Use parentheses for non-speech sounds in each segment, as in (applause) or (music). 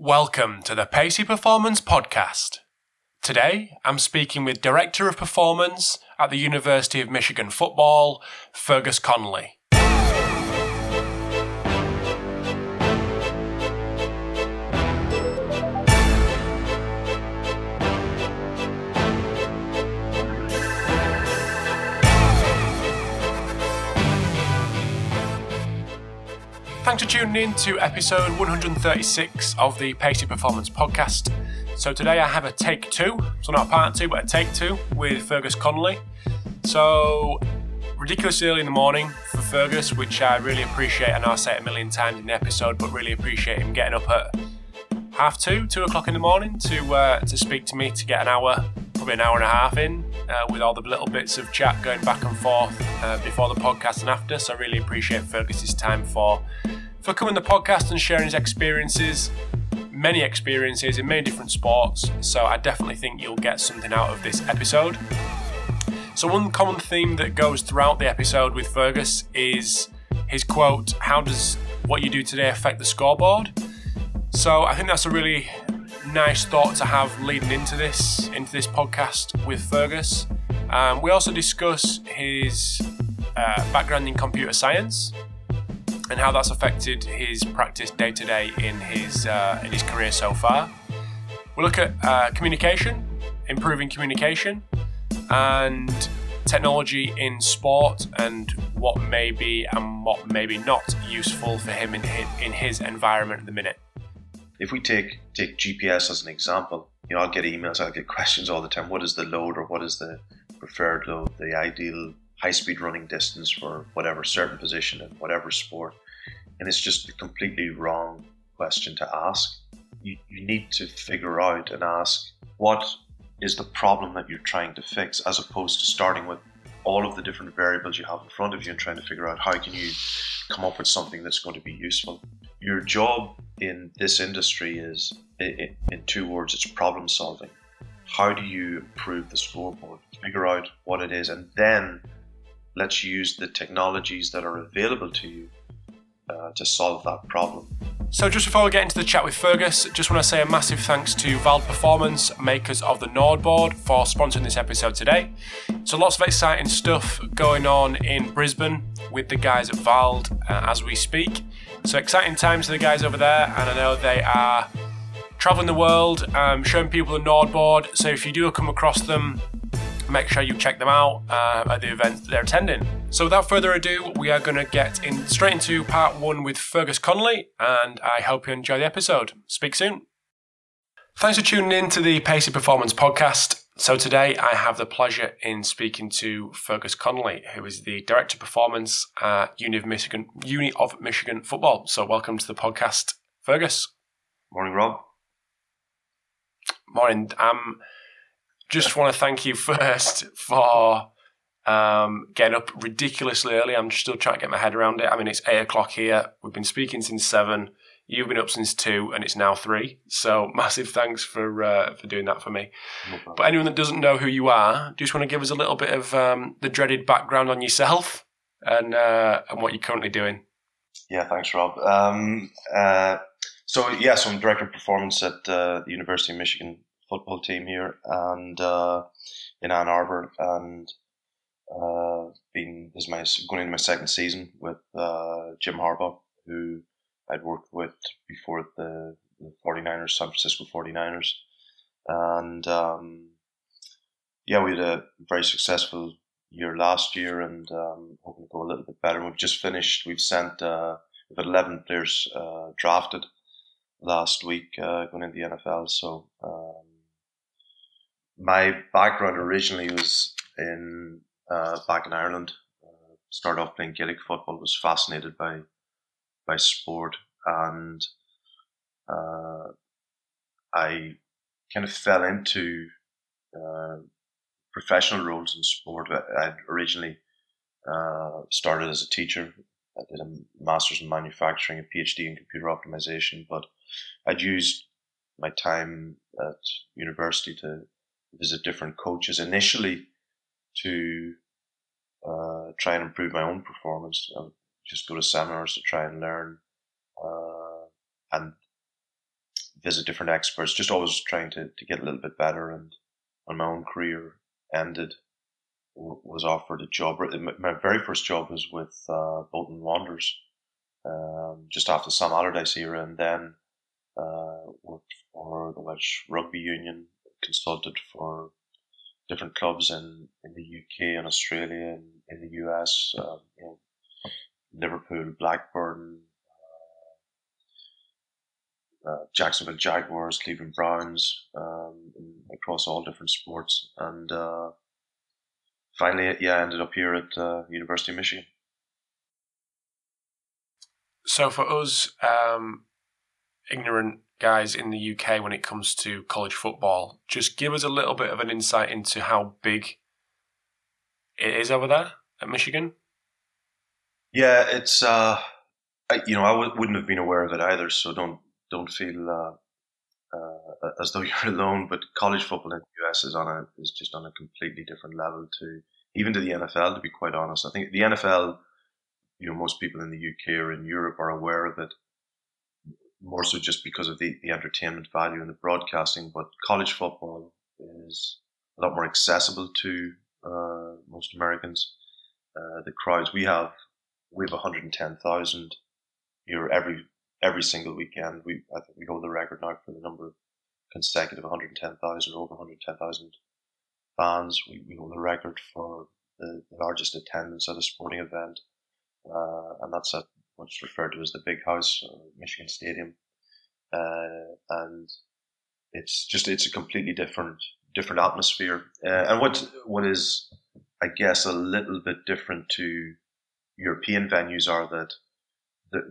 Welcome to the Pacey Performance Podcast. Today, I'm speaking with Director of Performance at the University of Michigan Football, Fergus Connolly. Thanks for tuning in to episode 136 of the Pacey Performance Podcast. So today I have a take two, so not a part two, but a take two with Fergus Connolly. So ridiculously early in the morning for Fergus, which I really appreciate. And I know I say it a million times in the episode, but really appreciate him getting up at half two, two o'clock in the morning to uh, to speak to me to get an hour, probably an hour and a half in, uh, with all the little bits of chat going back and forth uh, before the podcast and after. So I really appreciate Fergus's time for for coming to the podcast and sharing his experiences, many experiences in many different sports. So I definitely think you'll get something out of this episode. So one common theme that goes throughout the episode with Fergus is his quote, "How does what you do today affect the scoreboard?" So I think that's a really nice thought to have leading into this into this podcast with Fergus. Um, we also discuss his uh, background in computer science and how that's affected his practice day to day in his uh, in his career so far. We'll look at uh, communication, improving communication, and technology in sport, and what may be and what may be not useful for him in his, in his environment at the minute. If we take take GPS as an example, you know, I'll get emails, I'll get questions all the time. What is the load, or what is the preferred load, the ideal high speed running distance for whatever certain position in whatever sport. And it's just a completely wrong question to ask. You, you need to figure out and ask what is the problem that you're trying to fix as opposed to starting with all of the different variables you have in front of you and trying to figure out how can you come up with something that's going to be useful. Your job in this industry is in two words it's problem solving. How do you improve the scoreboard? Figure out what it is and then let's use the technologies that are available to you uh, to solve that problem. So, just before we get into the chat with Fergus, just want to say a massive thanks to Vald Performance, makers of the NordBord, for sponsoring this episode today. So, lots of exciting stuff going on in Brisbane with the guys at Vald uh, as we speak. So, exciting times for the guys over there, and I know they are traveling the world, um, showing people the NordBord. So, if you do come across them, make sure you check them out uh, at the events they're attending. So, without further ado, we are going to get in straight into part one with Fergus Connolly, and I hope you enjoy the episode. Speak soon. Thanks for tuning in to the Pacey Performance Podcast. So, today I have the pleasure in speaking to Fergus Connolly, who is the Director of Performance at Uni of Michigan, Uni of Michigan Football. So, welcome to the podcast, Fergus. Morning, Rob. Morning. Um, just want to thank you (laughs) first for um, getting up ridiculously early. I'm still trying to get my head around it. I mean, it's eight o'clock here. We've been speaking since seven. You've been up since two, and it's now three. So (laughs) massive thanks for uh, for doing that for me. No but anyone that doesn't know who you are, do you just want to give us a little bit of um, the dreaded background on yourself and uh, and what you're currently doing? Yeah, thanks, Rob. Um, uh, so yes, yeah, so I'm director of performance at uh, the University of Michigan football team here and uh, in Ann Arbor, and uh, been this is my going into my second season with uh, Jim Harbaugh, who I'd worked with before the, the 49ers, San Francisco 49ers, and um, yeah, we had a very successful year last year, and um, hoping to go a little bit better. We've just finished. We've sent uh, we've had 11 players uh, drafted last week uh, going into the NFL, so. Um, my background originally was in uh, back in Ireland. Uh, started off playing Gaelic football. Was fascinated by by sport, and uh, I kind of fell into uh, professional roles in sport. I originally uh, started as a teacher. I did a master's in manufacturing, a PhD in computer optimization, but I'd used my time at university to visit different coaches initially to uh, try and improve my own performance. I would just go to seminars to try and learn, uh, and visit different experts, just always trying to, to get a little bit better. And when my own career ended, was offered a job. My very first job was with uh, Bolton Wanderers, um, just after Sam Allardyce era, and then uh, worked for the Welsh Rugby Union, consulted for different clubs in, in the UK and Australia and in the US, um, you know, Liverpool, Blackburn, uh, uh, Jacksonville Jaguars, Cleveland Browns, um, across all different sports, and uh, finally, yeah, I ended up here at uh, University of Michigan. So for us, um, ignorant guys in the UK when it comes to college football, just give us a little bit of an insight into how big it is over there at Michigan. Yeah, it's uh, I, you know I w- wouldn't have been aware of it either, so don't don't feel uh, uh, as though (laughs) you're alone. But college football in the US is on a is just on a completely different level to even to the NFL. To be quite honest, I think the NFL, you know, most people in the UK or in Europe are aware of it more so just because of the, the entertainment value and the broadcasting. But college football is a lot more accessible to uh, most Americans. Uh, the crowds we have, we have 110,000 here every every single weekend. We I think we hold the record now for the number of consecutive 110,000 or over 110,000 fans. We, we hold the record for the, the largest attendance at a sporting event, uh, and that's at what's referred to as the Big House, Michigan Stadium, uh, and it's just it's a completely different different atmosphere. Uh, and what what is I guess a little bit different to European venues are that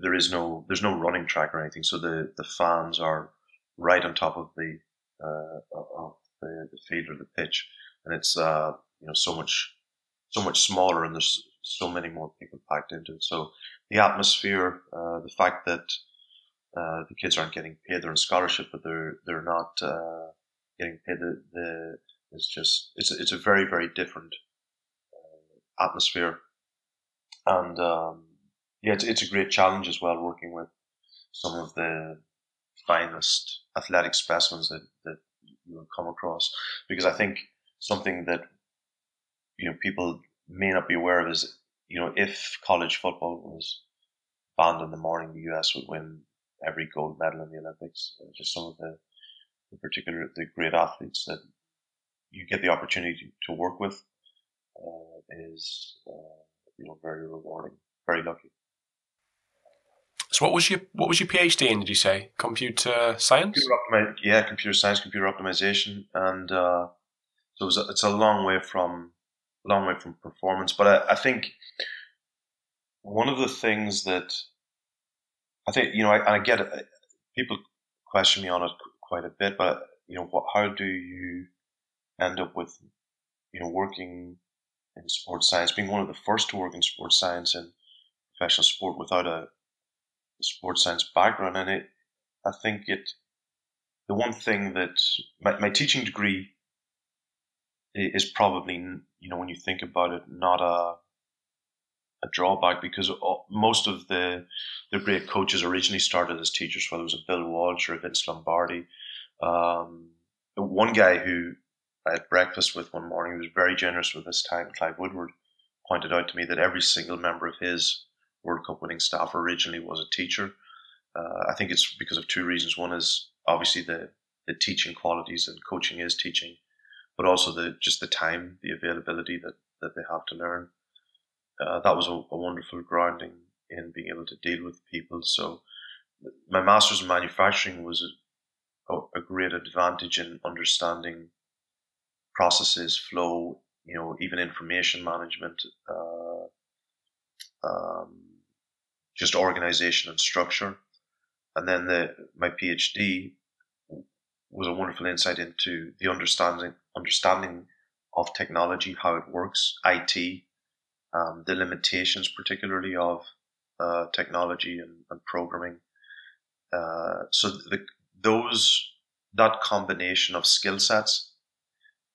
there is no there's no running track or anything, so the the fans are right on top of the uh, of the, the field or the pitch, and it's uh, you know so much so much smaller, and there's so many more people packed into it. So the atmosphere, uh, the fact that uh, the kids aren't getting paid, they're on scholarship, but they're they're not uh, getting paid. The, the it's just it's a, it's a very very different uh, atmosphere, and um, yeah, it's it's a great challenge as well working with some of the finest athletic specimens that that you will come across because I think something that you know people may not be aware of is you know, if college football was banned in the morning, the US would win every gold medal in the Olympics. Uh, just some of the, the particular, the great athletes that you get the opportunity to work with uh, is, uh, you know, very rewarding, very lucky. So, what was your what was your PhD in? Did you say computer science? Computer yeah, computer science, computer optimization, and uh, so it was a, it's a long way from long way from performance. But I, I think one of the things that I think you know, I, I get people question me on it quite a bit, but you know, what, how do you end up with you know working in sports science, being one of the first to work in sports science and professional sport without a, a sports science background? And it, I think it, the one thing that my, my teaching degree is probably you know when you think about it not a a drawback because most of the the great coaches originally started as teachers, whether it was a Bill Walsh or a Vince Lombardi. Um, one guy who I had breakfast with one morning, who was very generous with his time, Clive Woodward, pointed out to me that every single member of his World Cup winning staff originally was a teacher. Uh, I think it's because of two reasons. One is obviously the, the teaching qualities, and coaching is teaching but also the just the time, the availability that, that they have to learn. Uh, that was a, a, wonderful grounding in being able to deal with people. So my master's in manufacturing was a, a great advantage in understanding processes, flow, you know, even information management, uh, um, just organization and structure. And then the, my PhD was a wonderful insight into the understanding understanding of technology, how it works, IT, um, the limitations particularly of uh, technology and, and programming. Uh, so the, those that combination of skill sets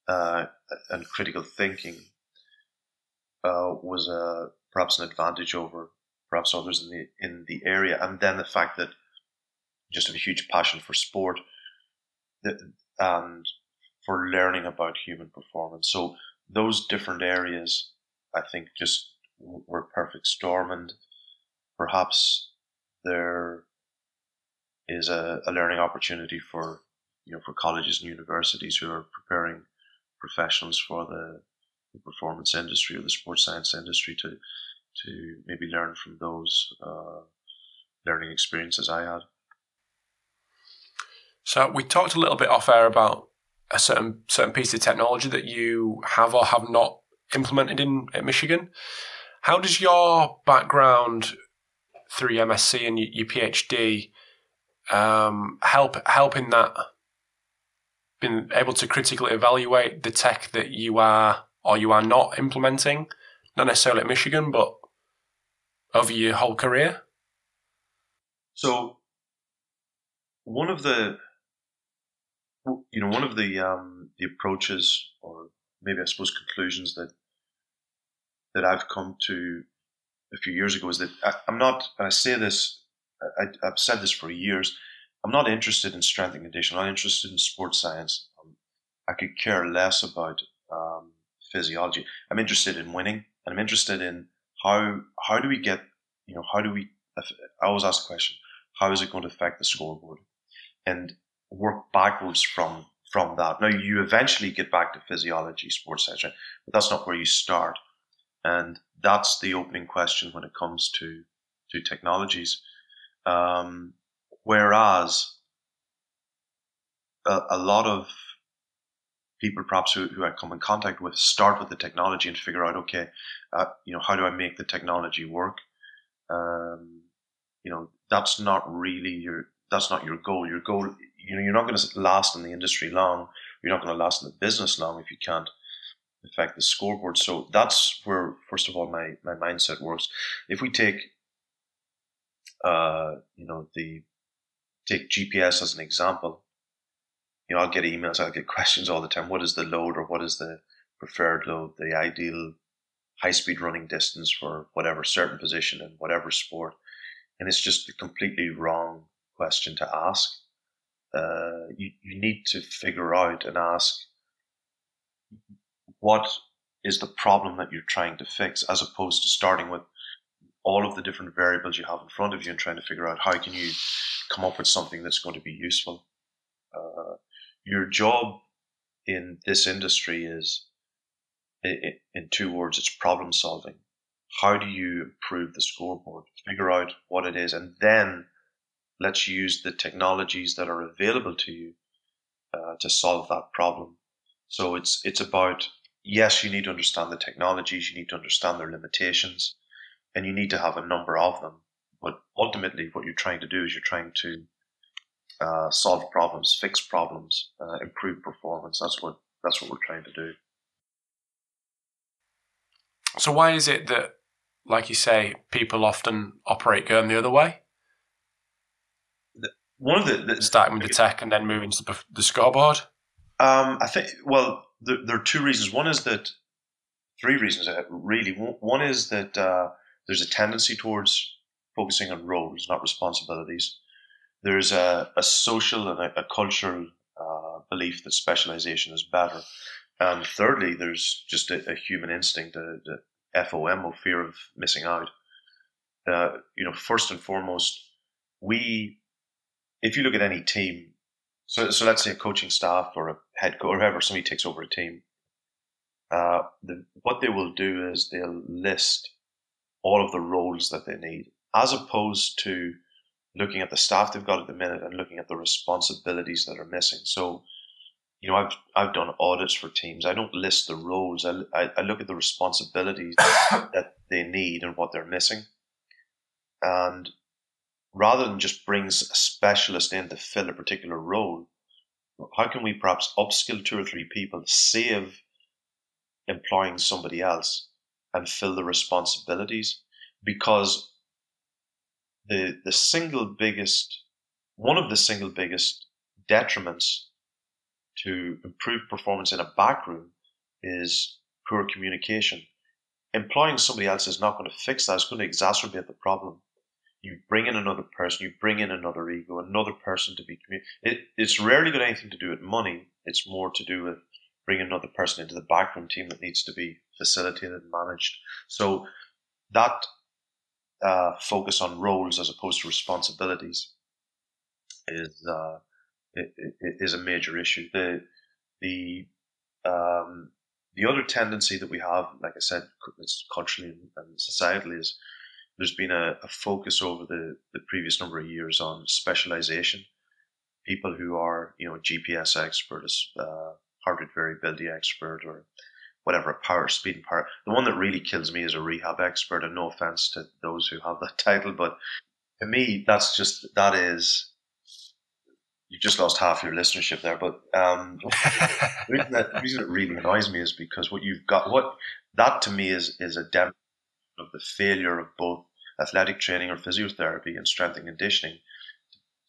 uh, and critical thinking uh, was a perhaps an advantage over perhaps others in the in the area, and then the fact that just have a huge passion for sport and for learning about human performance. So those different areas, I think, just were perfect storm, and perhaps there is a, a learning opportunity for you know for colleges and universities who are preparing professionals for the, the performance industry or the sports science industry to to maybe learn from those uh, learning experiences I had. So we talked a little bit off air about a certain certain piece of technology that you have or have not implemented in at Michigan. How does your background through MSc and your PhD um, help help in that? Being able to critically evaluate the tech that you are or you are not implementing, not necessarily at Michigan, but over your whole career. So, one of the you know one of the um, the approaches, or maybe I suppose conclusions that that I've come to a few years ago is that I, am not, and I say this, I, have said this for years, I'm not interested in strength and conditioning. I'm not interested in sports science. Um, I could care less about um, physiology. I'm interested in winning, and I'm interested in how how do we get, you know, how do we? I always ask the question, how is it going to affect the scoreboard, and work backwards from from that. Now you eventually get back to physiology, sports science, but that's not where you start. And that's the opening question when it comes to, to technologies. Um, whereas a, a, lot of people perhaps who, who I come in contact with start with the technology and figure out, okay, uh, you know, how do I make the technology work? Um, you know, that's not really your, that's not your goal. Your goal, you know, you're not going to last in the industry long. You're not going to last in the business long if you can't affect the scoreboard. So that's where, first of all, my, my mindset works. If we take, uh, you know, the, take GPS as an example, you know, I'll get emails, I'll get (laughs) questions all the time. What is the load or what is the preferred load, the ideal high speed running distance for whatever certain position in whatever sport? And it's just a completely wrong question to ask. Uh, you, you need to figure out and ask what is the problem that you're trying to fix as opposed to starting with all of the different variables you have in front of you and trying to figure out how can you come up with something that's going to be useful. Uh, your job in this industry is in two words it's problem solving. How do you improve the scoreboard? Figure out what it is and then let's use the technologies that are available to you uh, to solve that problem so it's it's about yes, you need to understand the technologies, you need to understand their limitations, and you need to have a number of them. But ultimately, what you're trying to do is you're trying to uh, solve problems, fix problems, uh, improve performance. That's what that's what we're trying to do. So why is it that, like you say, people often operate going the other way? One of the, the starting with the tech and then moving to the scoreboard. Um, I think well, there, there, are two reasons. One is that three reasons uh, really. One is that uh, there's a tendency towards focusing on roles, not responsibilities. There's a, a social and a, a cultural uh, belief that specialization is better. And thirdly, there's just a, a human instinct, a, a FOMO, fear of missing out. Uh, you know, first and foremost, we, if you look at any team, so, so let's say a coaching staff or a head coach or whoever, somebody takes over a team. Uh, the, what they will do is they'll list all of the roles that they need, as opposed to looking at the staff they've got at the minute and looking at the responsibilities that are missing. So, you know, I've I've done audits for teams. I don't list the roles. I, I, I look at the responsibilities (coughs) that they need and what they're missing. And rather than just brings a specialist in to fill a particular role, how can we perhaps upskill two or three people, save employing somebody else, and fill the responsibilities? Because the the single biggest one of the single biggest detriments to improve performance in a back room is poor communication. Employing somebody else is not going to fix that, it's going to exacerbate the problem you bring in another person, you bring in another ego, another person to be commun- it, It's rarely got anything to do with money. It's more to do with bringing another person into the backroom team that needs to be facilitated and managed. So that uh, focus on roles as opposed to responsibilities is uh, is a major issue. The the um, the other tendency that we have, like I said, it's culturally and societally, is there's been a, a focus over the, the previous number of years on specialization. People who are, you know, GPS experts, uh, heart rate variability expert, or whatever, power, speed, and power. The one that really kills me is a rehab expert, and no offense to those who have that (laughs) title, but to me, that's just that is you just lost half your listenership there. But um, (laughs) the, reason that, the reason it really annoys me is because what you've got, what that to me is is a demonstration of the failure of both athletic training or physiotherapy and strength and conditioning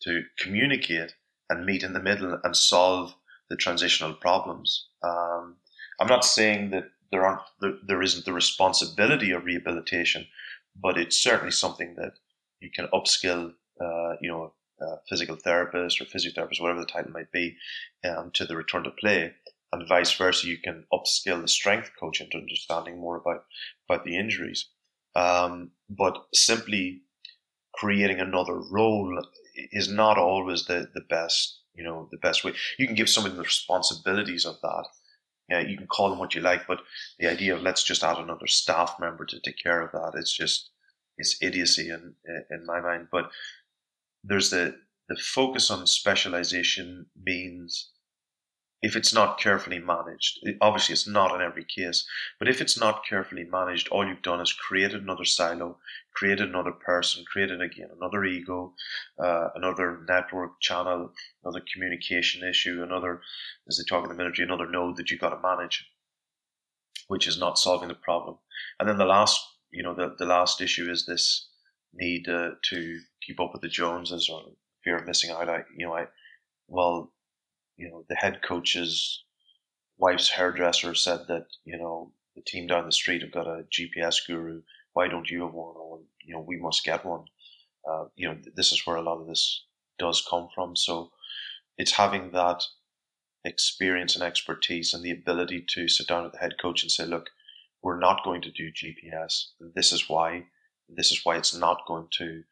to communicate and meet in the middle and solve the transitional problems. Um, I'm not saying that there aren't there, there isn't the responsibility of rehabilitation, but it's certainly something that you can upskill, uh, you know, uh, physical therapist or physiotherapist, whatever the title might be, um, to the return to play, and vice versa. You can upskill the strength coach into understanding more about about the injuries. Um, but simply creating another role is not always the the best. You know, the best way. You can give someone the responsibilities of that. Yeah, you can call them what you like, but the idea of let's just add another staff member to take care of that, it's just it's idiocy in in my mind. But there's the the focus on specialization means if it's not carefully managed, it, obviously it's not in every case, but if it's not carefully managed, all you've done is created another silo, created another person, created again another ego, uh, another network channel, another communication issue, another, as they talk in the military, another node that you've got to manage, which is not solving the problem. And then the last, you know, the, the last issue is this need uh, to keep up with the Joneses or fear of missing out. I, you know, I, well, you know, the head coach's wife's hairdresser said that, you know, the team down the street have got a GPS guru. Why don't you have one? Or, you know, we must get one. Uh, you know, this is where a lot of this does come from. So it's having that experience and expertise and the ability to sit down with the head coach and say, look, we're not going to do GPS. This is why. This is why it's not going to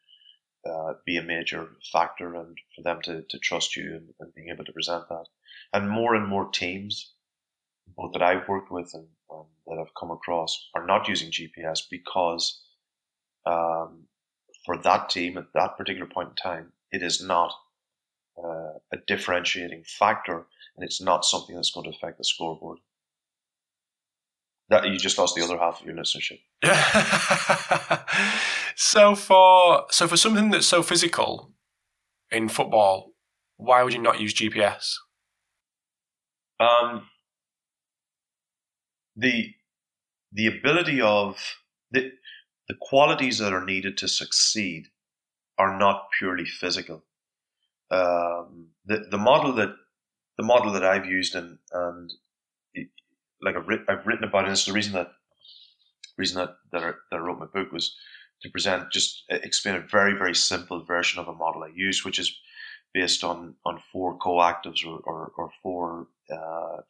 uh, be a major factor and for them to, to trust you and, and, being able to present that. And more and more teams, both that I've worked with and, that I've come across, are not using GPS because um, for that team at that particular point in time, it is not uh, a differentiating factor and it's not something that's going to affect the scoreboard. That you just lost the other half of your listenership. (laughs) so for so for something that's so physical in football, why would you not use GPS? Um, the the ability of the the qualities that are needed to succeed are not purely physical. Um, the the model that the model that I've used and and like I've, I've written about it. And it's the reason that reason that that I, that I wrote my book was to present just explain a very very simple version of a model I use, which is based on on four coactives or or, or four uh,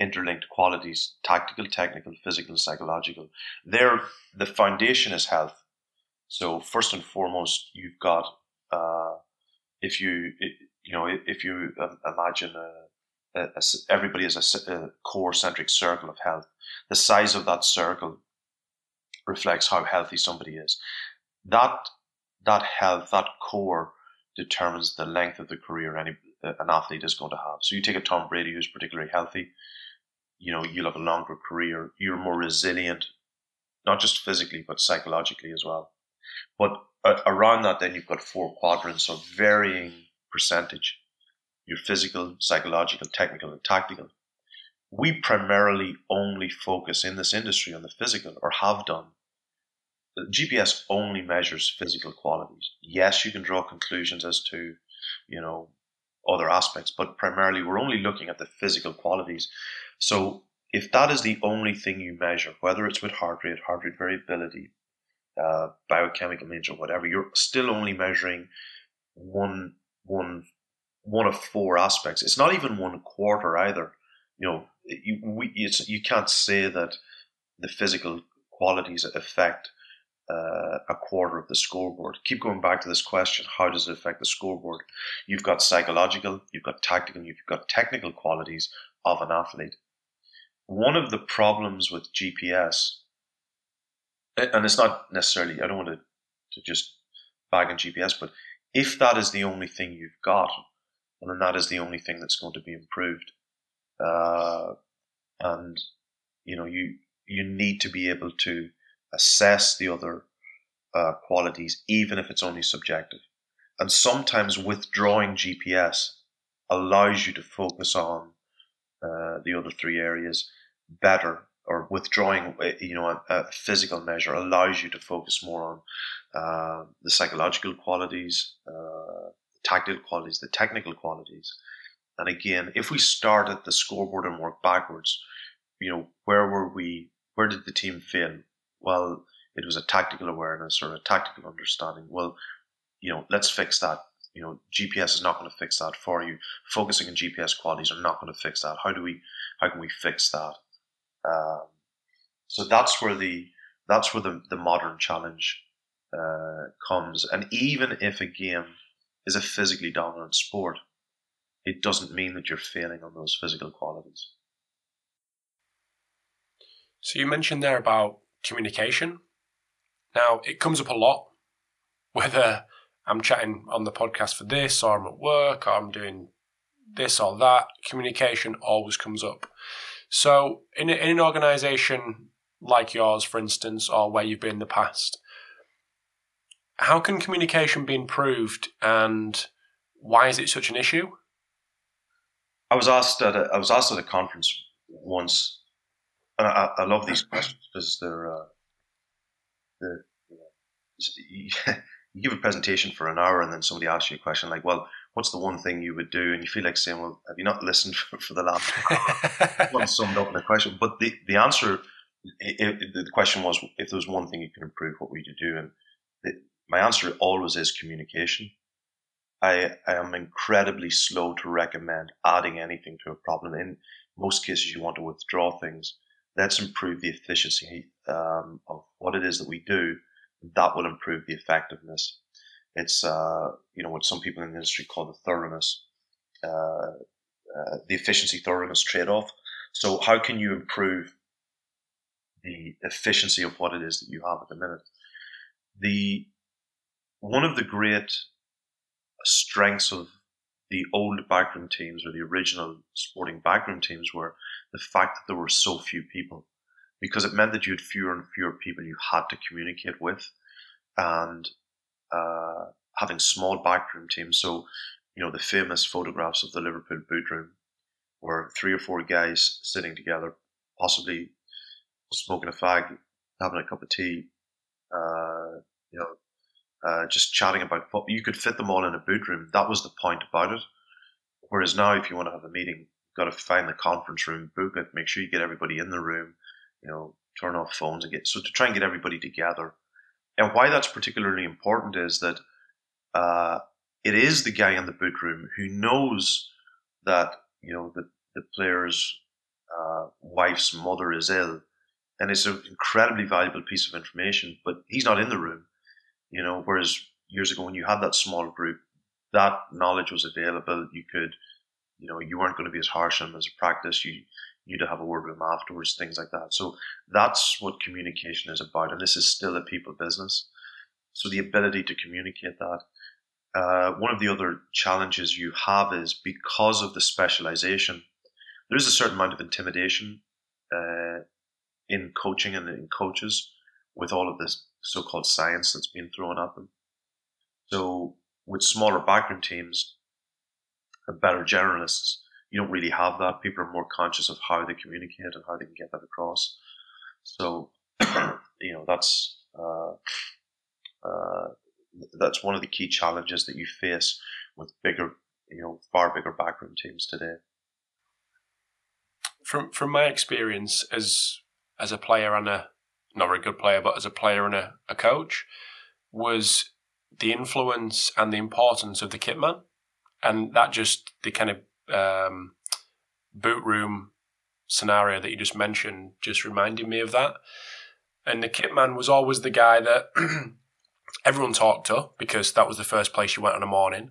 interlinked qualities: tactical, technical, physical, psychological. There, the foundation is health. So first and foremost, you've got uh, if you you know if you imagine a a, a, everybody is a, a core centric circle of health. The size of that circle reflects how healthy somebody is. That that health, that core, determines the length of the career any an athlete is going to have. So you take a Tom Brady who's particularly healthy, you know, you'll have a longer career. You're more resilient, not just physically but psychologically as well. But uh, around that, then you've got four quadrants of varying percentage your physical, psychological, technical, and tactical. We primarily only focus in this industry on the physical, or have done. The GPS only measures physical qualities. Yes, you can draw conclusions as to, you know, other aspects, but primarily we're only looking at the physical qualities. So if that is the only thing you measure, whether it's with heart rate, heart rate variability, uh, biochemical means or whatever, you're still only measuring one one one of four aspects. It's not even one quarter either. You know, you we, you can't say that the physical qualities affect uh, a quarter of the scoreboard. Keep going back to this question: How does it affect the scoreboard? You've got psychological, you've got tactical, you've got technical qualities of an athlete. One of the problems with GPS, and it's not necessarily, I don't want to, to just bag on GPS, but if that is the only thing you've got, and then that is the only thing that's going to be improved, uh, and you know you you need to be able to assess the other uh, qualities, even if it's only subjective. And sometimes withdrawing GPS allows you to focus on uh, the other three areas better, or withdrawing, uh, you know, a, a physical measure allows you to focus more on uh, the psychological qualities, uh, tactical qualities, the technical qualities. And again, if we start at the scoreboard and work backwards, you know, where were we? Where did the team fail? Well, it was a tactical awareness or a tactical understanding. Well, you know, let's fix that. You know, GPS is not going to fix that for you. Focusing on GPS qualities are not going to fix that. How do we? How can we fix that? Um, so that's where the that's where the, the modern challenge uh, comes. And even if a game is a physically dominant sport, it doesn't mean that you're failing on those physical qualities. So you mentioned there about communication. Now, it comes up a lot, (laughs) whether I'm chatting on the podcast for this, or I'm at work, or I'm doing this or that. Communication always comes up. So, in, in an organization like yours, for instance, or where you've been in the past, how can communication be improved and why is it such an issue? I was asked at a, I was asked at a conference once and I, I love these questions because they're, uh, they're you, know, (laughs) you give a presentation for an hour and then somebody asks you a question like, well, what's the one thing you would do? And you feel like saying, well, have you not listened (laughs) for, for the last (laughs) hour? summed up in a question. But the, the answer, it, it, the question was, if there was one thing you could improve, what would you do? And the, my answer always is communication. I, I am incredibly slow to recommend adding anything to a problem. In most cases, you want to withdraw things let's improve the efficiency um, of what it is that we do. That will improve the effectiveness. It's uh, you know what some people in the industry call the thoroughness, uh, uh, the efficiency thoroughness trade off. So how can you improve the efficiency of what it is that you have at the minute? The one of the great strengths of the old backroom teams or the original sporting backroom teams were the fact that there were so few people because it meant that you had fewer and fewer people you had to communicate with and uh, having small backroom teams. So, you know, the famous photographs of the Liverpool boot room where three or four guys sitting together, possibly smoking a fag, having a cup of tea, uh, you know, uh, just chatting about football. You could fit them all in a boot room. That was the point about it. Whereas now, if you want to have a meeting, you've got to find the conference room, book it, make sure you get everybody in the room, you know, turn off phones and get so to try and get everybody together. And why that's particularly important is that uh, it is the guy in the boot room who knows that you know the the player's uh, wife's mother is ill, and it's an incredibly valuable piece of information. But he's not in the room you know, whereas years ago when you had that small group, that knowledge was available. You could, you know, you weren't going to be as harsh on him as a practice. You you to have a word with him afterwards, things like that. So that's what communication is about, and this is still a people business. So the ability to communicate that. Uh, one of the other challenges you have is because of the specialization, there is a certain amount of intimidation uh, in coaching and in coaches with all of this so-called science that's being thrown at them. So with smaller backroom teams and better generalists, you don't really have that. People are more conscious of how they communicate and how they can get that across. So, (coughs) you know, that's uh, uh, that's one of the key challenges that you face with bigger, you know, far bigger backroom teams today. From from my experience as as a player and a not a very good player, but as a player and a, a coach, was the influence and the importance of the kitman, and that just the kind of um, boot room scenario that you just mentioned just reminded me of that. And the kitman was always the guy that (clears throat) everyone talked to because that was the first place you went in the morning.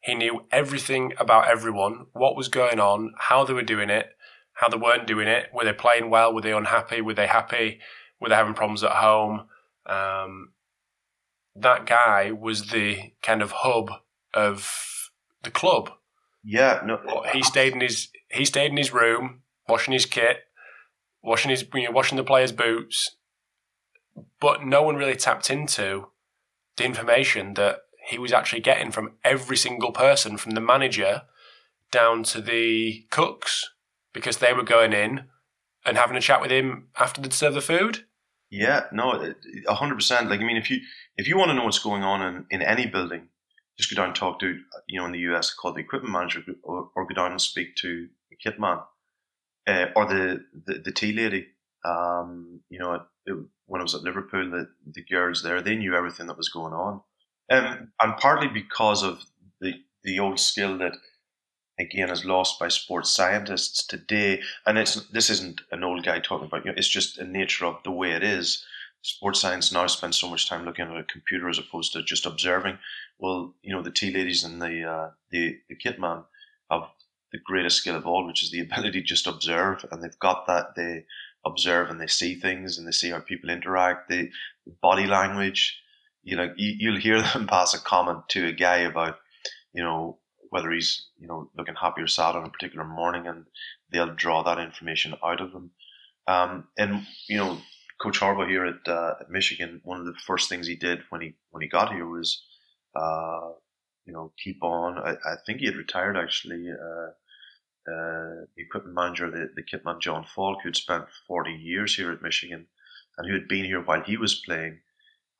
He knew everything about everyone, what was going on, how they were doing it, how they weren't doing it. Were they playing well? Were they unhappy? Were they happy? Were they having problems at home? Um, that guy was the kind of hub of the club. Yeah, no, he stayed in his he stayed in his room, washing his kit, washing his you know, washing the players' boots, but no one really tapped into the information that he was actually getting from every single person, from the manager down to the cooks, because they were going in and having a chat with him after they'd served the food. Yeah, no, hundred percent. Like, I mean, if you if you want to know what's going on in, in any building, just go down and talk to you know in the US called the equipment manager, or, or go down and speak to the kit man, uh, or the, the the tea lady. Um, you know, it, when I was at Liverpool, the the girls there they knew everything that was going on, um, and partly because of the the old skill that again is lost by sports scientists today. And it's this isn't an old guy talking about you. Know, it's just the nature of the way it is. Sports science now spends so much time looking at a computer as opposed to just observing. Well, you know, the tea ladies and the uh, the the kit man have the greatest skill of all, which is the ability to just observe, and they've got that. They observe and they see things and they see how people interact. The body language, you know, you, you'll hear (laughs) them pass a comment to a guy about, you know, whether he's you know looking happy or sad on a particular morning, and they'll draw that information out of him. Um, and you know, Coach Harbaugh here at, uh, at Michigan, one of the first things he did when he when he got here was, uh, you know, keep on. I, I, think he had retired actually. Uh, uh, the equipment manager, the, the kitman Jon Falk, who'd spent 40 years here at Michigan and who had been here while he was playing.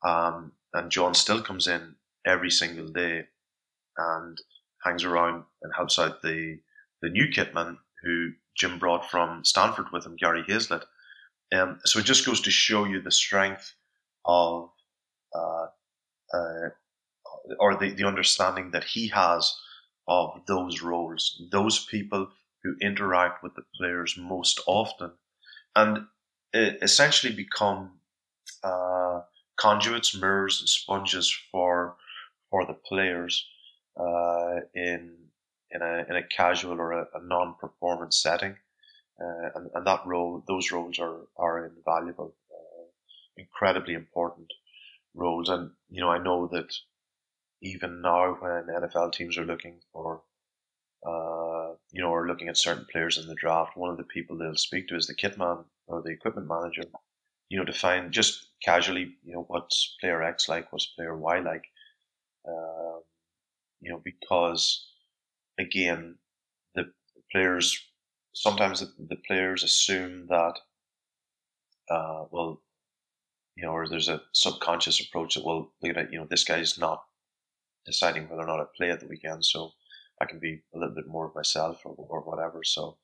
Um, and John still comes in every single day and hangs around and helps out the the new kitman who Jim brought from Stanford with him, Gary Hazelitt. Um, so it just goes to show you the strength of uh, uh, or the, the understanding that he has of those roles, those people who interact with the players most often, and essentially become uh, conduits, mirrors, and sponges for for the players uh, in in a in a casual or a, a non-performance setting, uh, and, and that role, those roles are are invaluable, uh, incredibly important roles. And you know, I know that even now, when NFL teams are looking for, uh, you know, are looking at certain players in the draft, one of the people they'll speak to is the kit man or the equipment manager. You know, to find just casually, you know, what's player X like, what's player Y like. Um, you know, because again, the players sometimes the, players assume that, uh, well, you know, or there's a subconscious approach that, well, look at it, you know, this guy's not deciding whether or not I play at the weekend, so I can be a little bit more of myself or, or whatever. So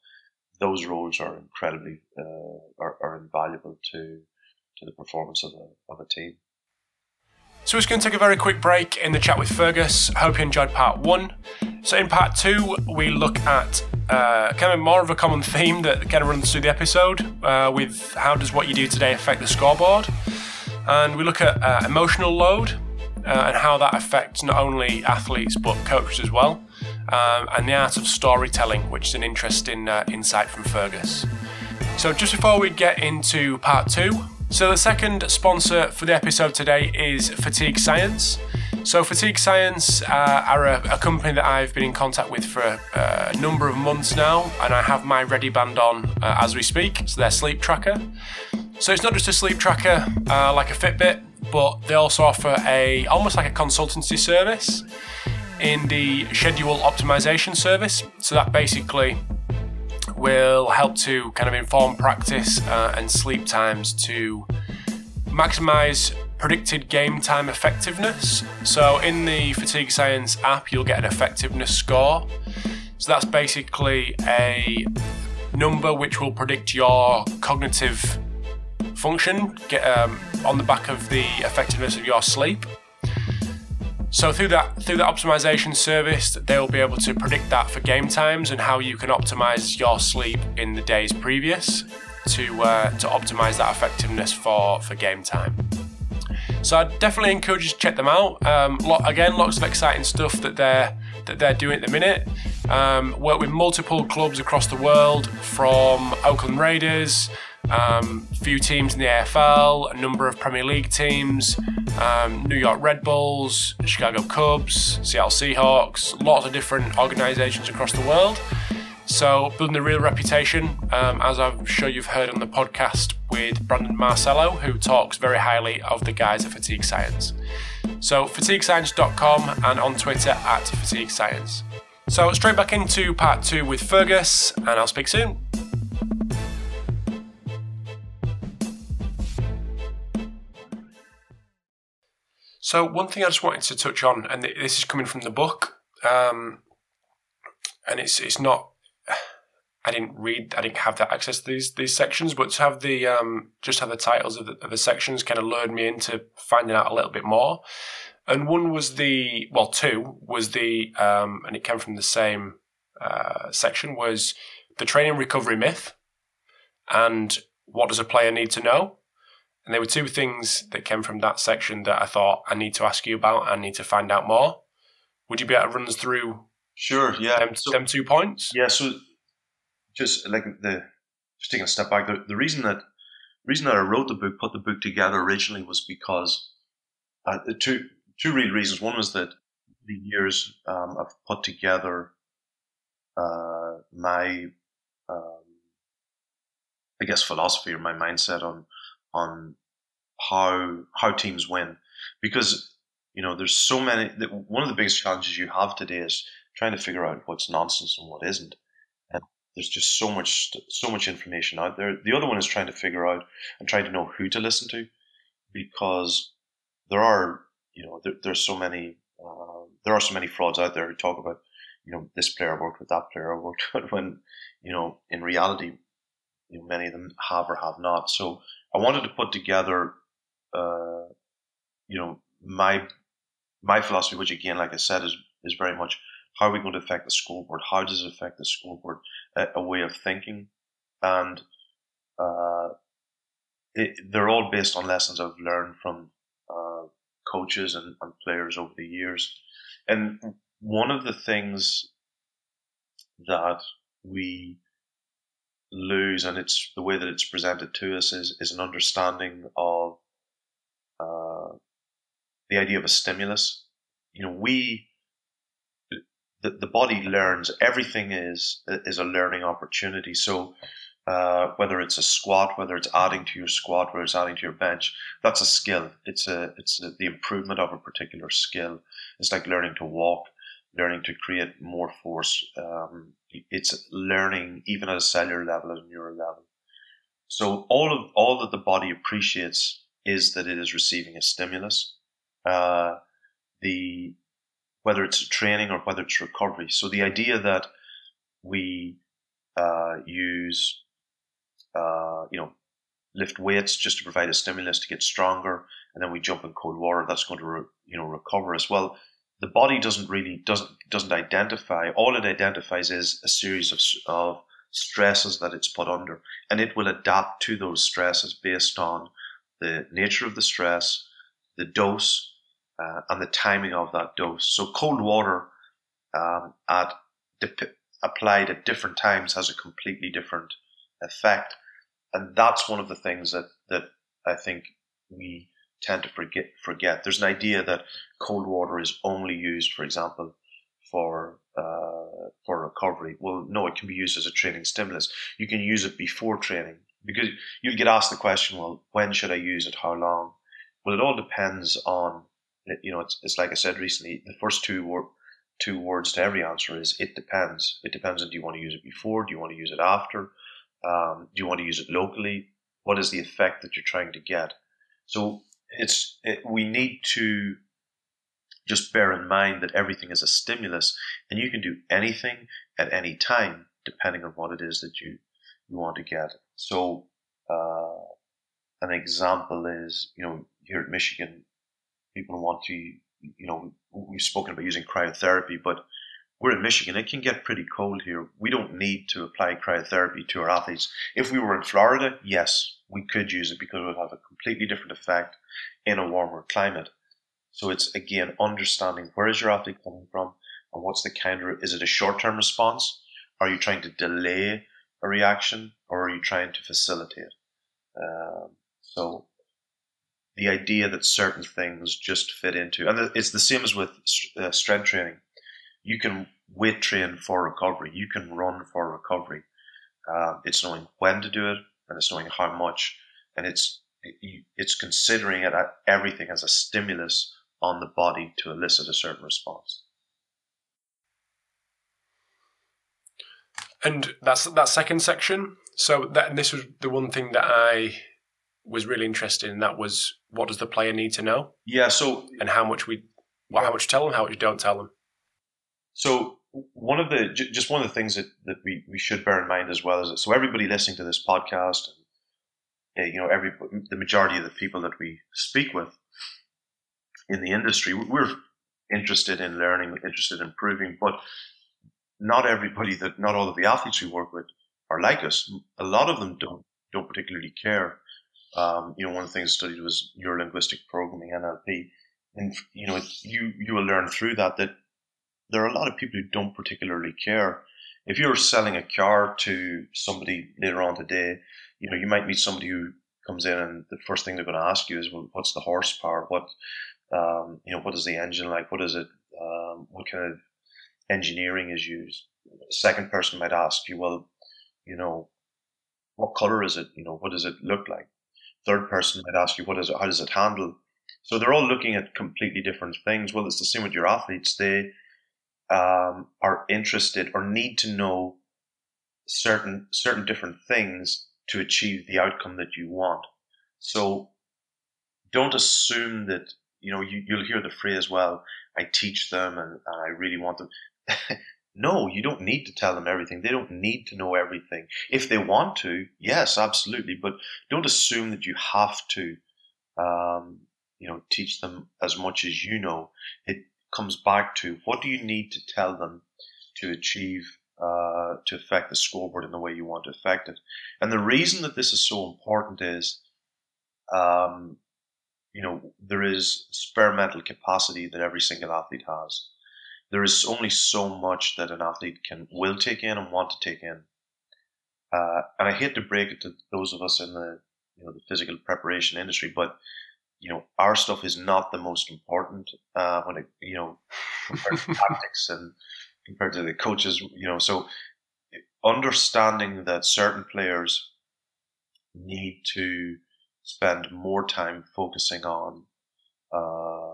those roles are incredibly uh, are, are invaluable to to the performance of a of a team. So we're just going to take a very quick break in the chat with Fergus. Hope you enjoyed part one. So in part two, we look at uh, kind of more of a common theme that kind of runs through the episode uh, with how does what you do today affect the scoreboard, and we look at uh, emotional load uh, and how that affects not only athletes but coaches as well, um, and the art of storytelling, which is an interesting uh, insight from Fergus. So just before we get into part two, so, the second sponsor for the episode today is Fatigue Science. So, Fatigue Science uh, are a, a, company that I've been in contact with for a, a, number of months now, and I have my ReadiBand on uh, as we speak. So, their sleep tracker. So, it's not just a sleep tracker uh, like a Fitbit, but they also offer a almost like a consultancy service in the schedule optimization service. So, that basically will help to kind of inform practice uh, and sleep times to maximize predicted game time effectiveness. So, in the Fatigue Science app, you'll get an effectiveness score. So, that's basically a number which will predict your cognitive function get, um, on the back of the effectiveness of your sleep. So through that through that optimization service, they'll be able to predict that for game times and how you can optimize your sleep in the days previous to uh, to optimize that effectiveness for for game time. So I definitely encourage you to check them out. Um, again, lots of exciting stuff that they're that they're doing at the minute. Um, work with multiple clubs across the world, from Oakland Raiders um, few teams in the AFL, a number of Premier League teams, um, New York Red Bulls, Chicago Cubs, Seattle Seahawks, lots of different organisations across the world. So building a real reputation, um, as I'm sure you've heard on the podcast with Brandon Marcello, who talks very highly of the guys at Fatigue Science. So fatiguescience.com and on Twitter at Fatigue Science. So straight back into part two with Fergus, and I'll speak soon. So one thing I just wanted to touch on, and this is coming from the book, um, and it's it's not. (sighs) I didn't read. I didn't have that access to these these sections, but to have the um, just have the titles of the, of the sections kind of lured me into finding out a little bit more. And one was the well, two was the um, and it came from the same uh, section was the training recovery myth, and what does a player need to know? And there were two things that came from that section that I thought I need to ask you about. I need to find out more. Would you be able to run us through? Sure. Yeah. Them, so, them two points. Yeah. So just like the just taking a step back, the, the reason that reason that I wrote the book, put the book together originally, was because uh, two two real reasons. One was that the years um, I've put together uh, my um, I guess philosophy or my mindset on on how how teams win. Because you know there's so many one of the biggest challenges you have today is trying to figure out what's nonsense and what isn't. And there's just so much so much information out there. The other one is trying to figure out and trying to know who to listen to. Because there are you know there, there's so many uh, there are so many frauds out there who talk about you know this player worked with that player worked (laughs) with when you know in reality you know, many of them have or have not. So I wanted to put together, uh, you know, my my philosophy, which again, like I said, is is very much how are we going to affect the scoreboard? How does it affect the scoreboard? A, a way of thinking, and uh, it, they're all based on lessons I've learned from uh, coaches and, and players over the years. And one of the things that we lose, and it's the way that it's presented to us is is an understanding of the idea of a stimulus. You know, we the, the body learns everything is is a learning opportunity. So uh, whether it's a squat, whether it's adding to your squat, whether it's adding to your bench, that's a skill. It's a it's a, the improvement of a particular skill. It's like learning to walk learning to create more force. Um, it's learning even at a cellular level, at a neural level. So all of all that the body appreciates is that it is receiving a stimulus. Uh, the whether it's training or whether it's recovery. So the idea that we uh, use, uh, you know, lift weights just to provide a stimulus to get stronger, and then we jump in cold water. That's going to, re- you know, recover as well the body doesn't really doesn't doesn't identify. All it identifies is a series of of stresses that it's put under, and it will adapt to those stresses based on the nature of the stress, the dose, uh, and the timing of that dose. So cold water um, at dip- applied at different times has a completely different effect, and that's one of the things that that I think we tend to forget. Forget. There's an idea that cold water is only used, for example, for uh, for recovery. Well, no, it can be used as a training stimulus. You can use it before training because you'll get asked the question, well, when should I use it? How long? Well, it all depends on. You know, it's, it's like I said recently. The first two two words to every answer is it depends. It depends on do you want to use it before? Do you want to use it after? Um, do you want to use it locally? What is the effect that you're trying to get? So it's it, we need to just bear in mind that everything is a stimulus and you can do anything at any time depending on what it is that you you want to get so uh, an example is, you know, here at Michigan, people want to, you know, we've spoken about using cryotherapy, but we're in Michigan. It can get pretty cold here. We don't need to apply cryotherapy to our athletes. If we were in Florida, yes, we could use it because it would have a completely different effect in a warmer climate. So it's again understanding where is your athlete coming from and what's the counter. Is it a short term response? Are you trying to delay a reaction or are you trying to facilitate? Um, so the idea that certain things just fit into, and it's the same as with uh, strength training. You can weight train for recovery. You can run for recovery. Uh, it's knowing when to do it, and it's knowing how much, and it's it's considering it everything as a stimulus on the body to elicit a certain response. And that's that second section. So that this was the one thing that I was really interesting, in. That was what does the player need to know? Yeah. So and how much we, well, how much tell them, how much you don't tell them. So one of the just one of the things that, that we, we should bear in mind as well is that so everybody listening to this podcast, and you know, every the majority of the people that we speak with in the industry, we're interested in learning, interested in improving, but not everybody that not all of the athletes we work with are like us. A lot of them don't don't particularly care. Um, you know, one of the things I studied was neurolinguistic programming (NLP), and you know, you you will learn through that that there are a lot of people who don't particularly care. If you're selling a car to somebody later on today, you know, you might meet somebody who comes in and the first thing they're going to ask you is, well, what's the horsepower? What, um, you know, what is the engine like? What is it? Um, what kind of engineering is used? Second person might ask you, well, you know, what color is it? You know, what does it look like? Third person might ask you, what is it? How does it handle? So they're all looking at completely different things. Well, it's the same with your athletes. They um, are interested or need to know certain certain different things to achieve the outcome that you want. So don't assume that you know you, you'll hear the phrase, "Well, I teach them and, and I really want them." (laughs) no, you don't need to tell them everything. They don't need to know everything. If they want to, yes, absolutely, but don't assume that you have to. Um, you know, teach them as much as you know. It comes back to what do you need to tell them to achieve uh, to affect the scoreboard in the way you want to affect it. And the reason that this is so important is, um, you know, there is experimental capacity that every single athlete has. There is only so much that an athlete can will take in and want to take in. Uh, and I hate to break it to those of us in the you know the physical preparation industry, but you know, our stuff is not the most important uh, when it, you know, compared to (laughs) tactics and compared to the coaches, you know. So understanding that certain players need to spend more time focusing on uh,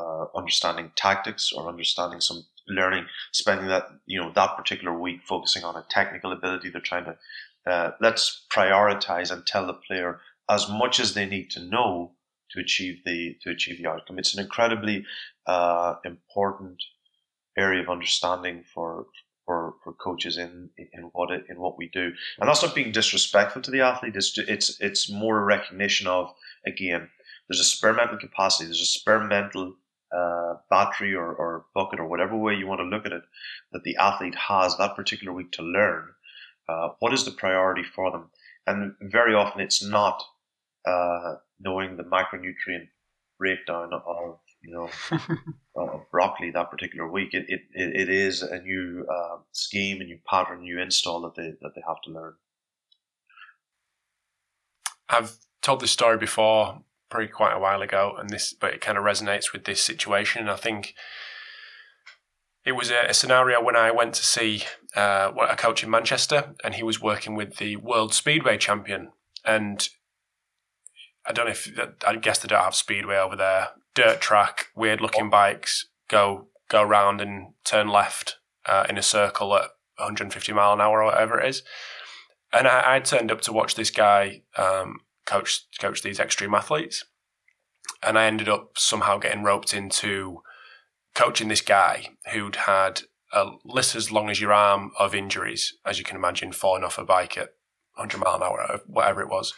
uh, understanding tactics or understanding some learning, spending that you know that particular week focusing on a technical ability. They're trying to uh, let's prioritize and tell the player as much as they need to know to achieve the to achieve the outcome. It's an incredibly uh, important area of understanding for for, for coaches in in what it, in what we do, and that's not being disrespectful to the athlete. It's it's it's more a recognition of again, there's a spare mental capacity, there's a spare mental uh, battery or, or bucket or whatever way you want to look at it that the athlete has that particular week to learn. Uh, what is the priority for them? And very often it's not uh, knowing the micronutrient breakdown of you know (laughs) of broccoli that particular week. It it, it is a new uh, scheme, a new pattern, new install that they that they have to learn. I've told this story before, probably quite a while ago, and this, but it kind of resonates with this situation. And I think it was a, a, scenario when I went to see uh, a coach in Manchester, and he was working with the world speedway champion, and I don't know if I guess they don't have speedway over there. Dirt track, weird looking bikes go go round and turn left uh, in a circle at 150 mile an hour or whatever it is. And I, I turned up to watch this guy um, coach coach these extreme athletes, and I ended up somehow getting roped into coaching this guy who'd had a list as long as your arm of injuries, as you can imagine, falling off a bike at 100 mile an hour, whatever it was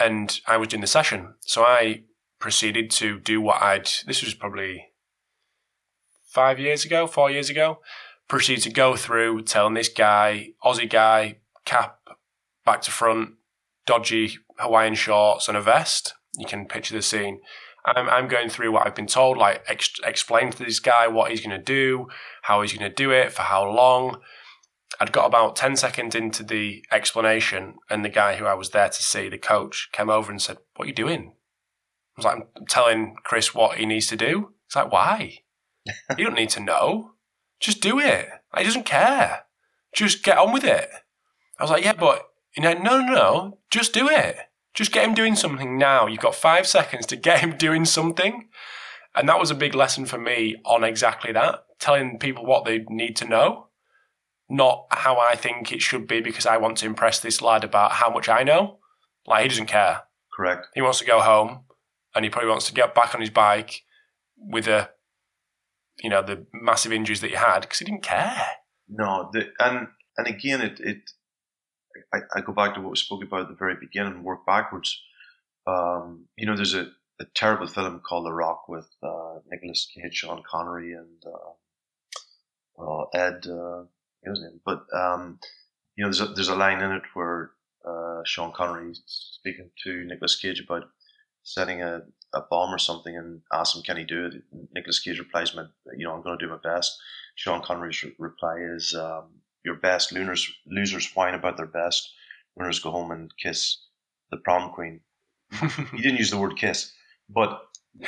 and I was doing the session. So I proceeded to do what I'd, this was probably five years ago, four years ago, proceeded to go through telling this guy, Aussie guy, cap back to front, dodgy Hawaiian shorts and a vest. You can picture the scene. I'm, I'm going through what I've been told, like ex- explain to this guy what he's going to do, how he's going to do it, for how long. I'd got about 10 seconds into the explanation, and the guy who I was there to see, the coach, came over and said, What are you doing? I was like, I'm telling Chris what he needs to do. He's like, Why? (laughs) you don't need to know. Just do it. He doesn't care. Just get on with it. I was like, Yeah, but you know, no, no, no. Just do it. Just get him doing something now. You've got five seconds to get him doing something. And that was a big lesson for me on exactly that telling people what they need to know, not how I think it should be because I want to impress this lad about how much I know. Like, he doesn't care. Correct. He wants to go home and he probably wants to get back on his bike with a, you know, the massive injuries that he had because he didn't care. No, the, and and again, it, it I, I, go back to what we spoke about at the very beginning and work backwards. Um, you know, there's a, a, terrible film called The Rock with uh, Nicolas Cage, Sean Connery, and uh, uh, Ed, his name. But um, you know, there's a, there's a line in it where uh, Sean Connery speaking to Nicolas Cage about setting a, a bomb or something and asks him, "Can he do it?" And Nicolas Cage replies, "You know, I'm going to do my best." Sean Connery's re- reply is, um, your best. Losers losers whine about their best. Winners go home and kiss the prom queen. (laughs) he didn't use the word kiss, but the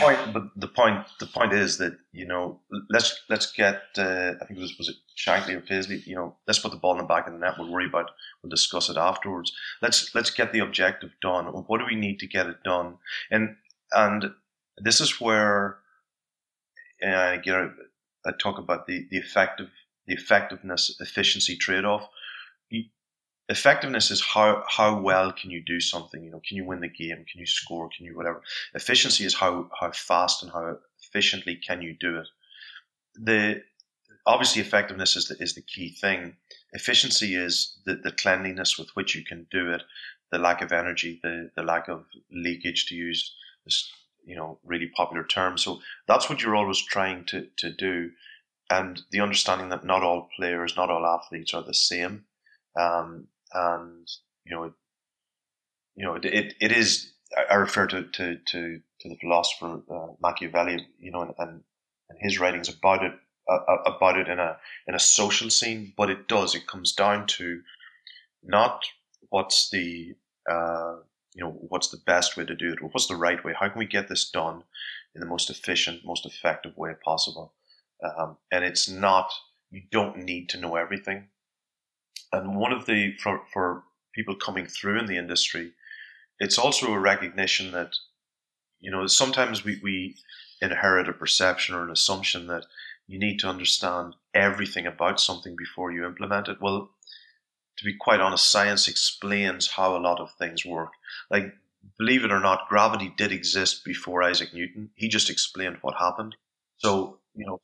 point, but the point, the point is that you know, let's let's get. Uh, I think it was was it Shankly or Paisley. You know, let's put the ball in the back of the net. We'll worry about. We'll discuss it afterwards. Let's let's get the objective done. What do we need to get it done? And and this is where uh, you know I talk about the, the effective the effectiveness efficiency trade off. Effectiveness is how how well can you do something? You know, can you win the game? Can you score? Can you whatever? Efficiency is how how fast and how efficiently can you do it. The obviously effectiveness is the, is the key thing. Efficiency is the, the cleanliness with which you can do it, the lack of energy, the, the lack of leakage to use you know really popular term. So that's what you're always trying to to do, and the understanding that not all players, not all athletes are the same, um, and you know, you know, it it, it is. I refer to to to, to the philosopher uh, Machiavelli, you know, and, and, and his writings about it uh, about it in a in a social scene. But it does. It comes down to not what's the uh, you know, what's the best way to do it? What's the right way? How can we get this done in the most efficient, most effective way possible? Um, and it's not, you don't need to know everything. And one of the, for, for people coming through in the industry, it's also a recognition that, you know, sometimes we, we inherit a perception or an assumption that you need to understand everything about something before you implement it. Well, to be quite honest, science explains how a lot of things work. Like, believe it or not, gravity did exist before Isaac Newton. He just explained what happened. So, you know,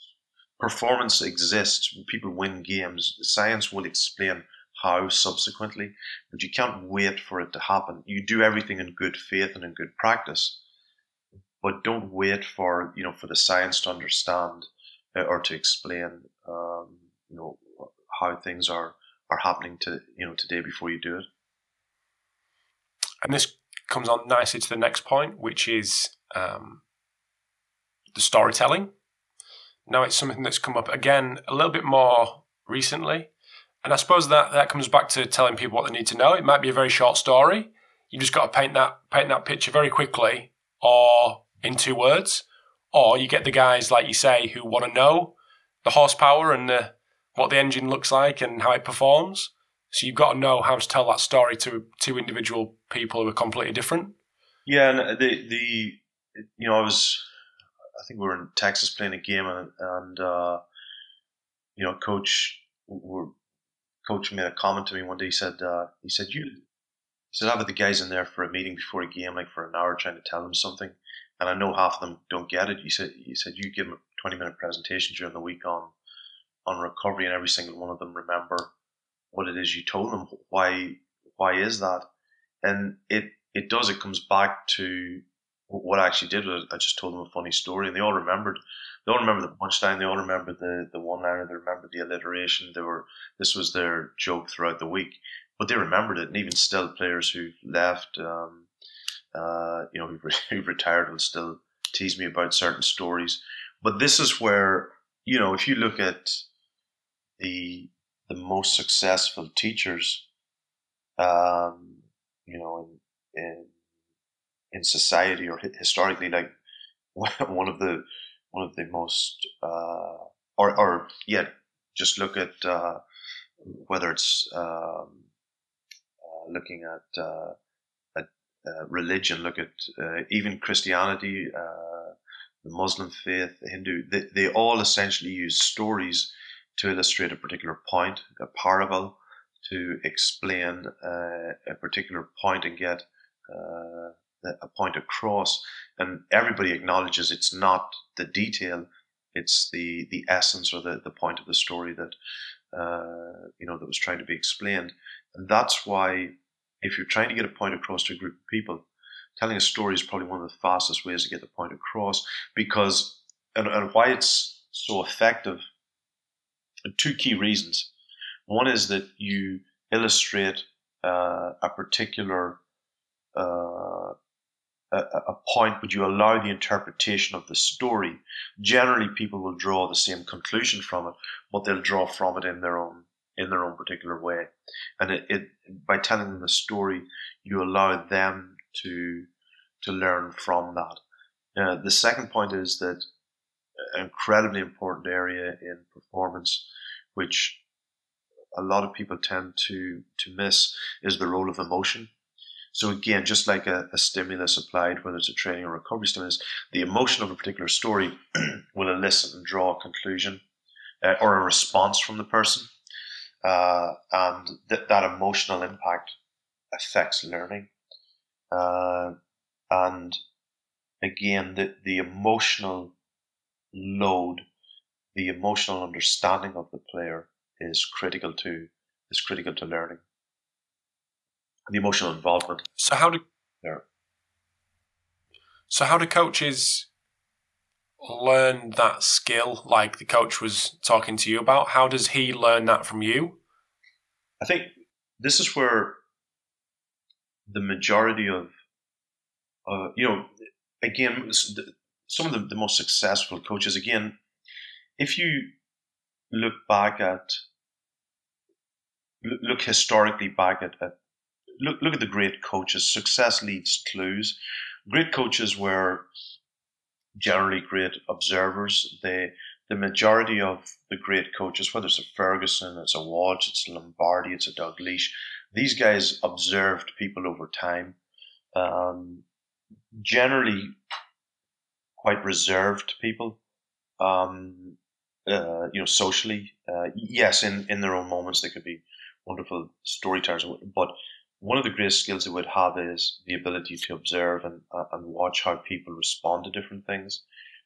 performance exists. People win games. Science will explain how subsequently, but you can't wait for it to happen. You do everything in good faith and in good practice, but don't wait for you know for the science to understand uh, or to explain um, you know how things are are happening to you know today before you do it. And this comes on nicely to the next point, which is um, the storytelling. Now it's something that's come up again a little bit more recently, and I suppose that that comes back to telling people what they need to know. It might be a very short story. You just got to paint that paint that picture very quickly, or in two words, or you get the guys like you say who want to know the horsepower and the what the engine looks like and how it performs. So you've got to know how to tell that story to two individual people who are completely different. Yeah, and the the you know I was I think we were in Texas playing a game and, and uh, you know coach were, coach made a comment to me one day. He said uh, he said you he said I have the guys in there for a meeting before a game like for an hour trying to tell them something, and I know half of them don't get it. He said he said you give them a twenty minute presentation during the week on on recovery, and every single one of them remember what it is you told them, why why is that? And it it does. It comes back to what I actually did was I just told them a funny story, and they all remembered. They all remember the punchline. They all remember the the one liner. They remember the alliteration. They were this was their joke throughout the week, but they remembered it. And even still, players who left, um, uh, you know, who've, (laughs) who've retired will still tease me about certain stories. But this is where you know, if you look at the the most successful teachers, um, you know, in, in in society or historically, like (laughs) one of the one of the most uh, or or yeah, just look at uh, whether it's um, uh, looking at, uh, at uh, religion, look at uh, even Christianity, the Muslim faith, the Hindu. They, they all essentially use stories to illustrate a particular point, a parable to explain a particular point and get a point across, and everybody acknowledges it's not the detail, it's the the essence or the, the point of the story that uh, you know that was trying to be explained, and that's why if you're trying to get a point across to a group of people, telling a story is probably one of the fastest ways to get the point across because and, and why it's so effective. Two key reasons. One is that you illustrate uh, a particular uh, a, a point, but you allow the interpretation of the story. Generally, people will draw the same conclusion from it, but they'll draw from it in their own in their own particular way. And it, it by telling them the story, you allow them to to learn from that. Uh, the second point is that incredibly important area in performance, which a lot of people tend to to miss, is the role of emotion. So again, just like a, a, stimulus applied, whether it's a training or recovery stimulus, the emotion of a particular story (clears throat) will elicit and draw a conclusion uh, or a response from the person, uh, and th- that emotional impact affects learning. Uh, and again, the the emotional load, the emotional understanding of the player is critical to is critical to learning the emotional involvement. So how do there? So how do coaches learn that skill? Like the coach was talking to you about, how does he learn that from you? I think this is where the majority of, uh, you know, again, some of the, the most successful coaches, again, if you look back at look historically back at, at look look at the great coaches. Success leaves clues. Great coaches were generally great observers. They the majority of the great coaches, whether it's a Ferguson, it's a Walsh, it's a Lombardi, it's a Dalglish, these guys observed people over time. Um, generally, quite reserved people. Um, uh, you know, socially, uh, yes, in, in their own moments they could be wonderful storytellers, but one of the greatest skills they would have is the ability to observe and uh, and watch how people respond to different things,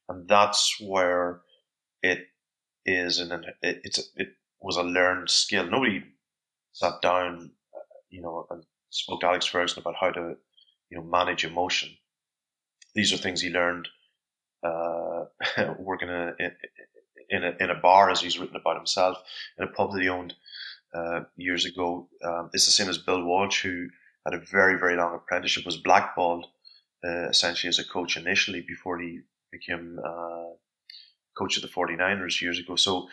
and that's where it is and it, it's it was a learned skill. Nobody sat down, uh, you know, and spoke to Alex Ferguson about how to, you know, manage emotion. These are things he learned uh, (laughs) working in a, in a in a bar, as he's written about himself, in a pub that he owned uh, years ago. Um, it's the same as Bill Walsh, who had a very, very long apprenticeship, was blackballed uh, essentially as a coach initially before he became uh, coach of the 49ers years ago. So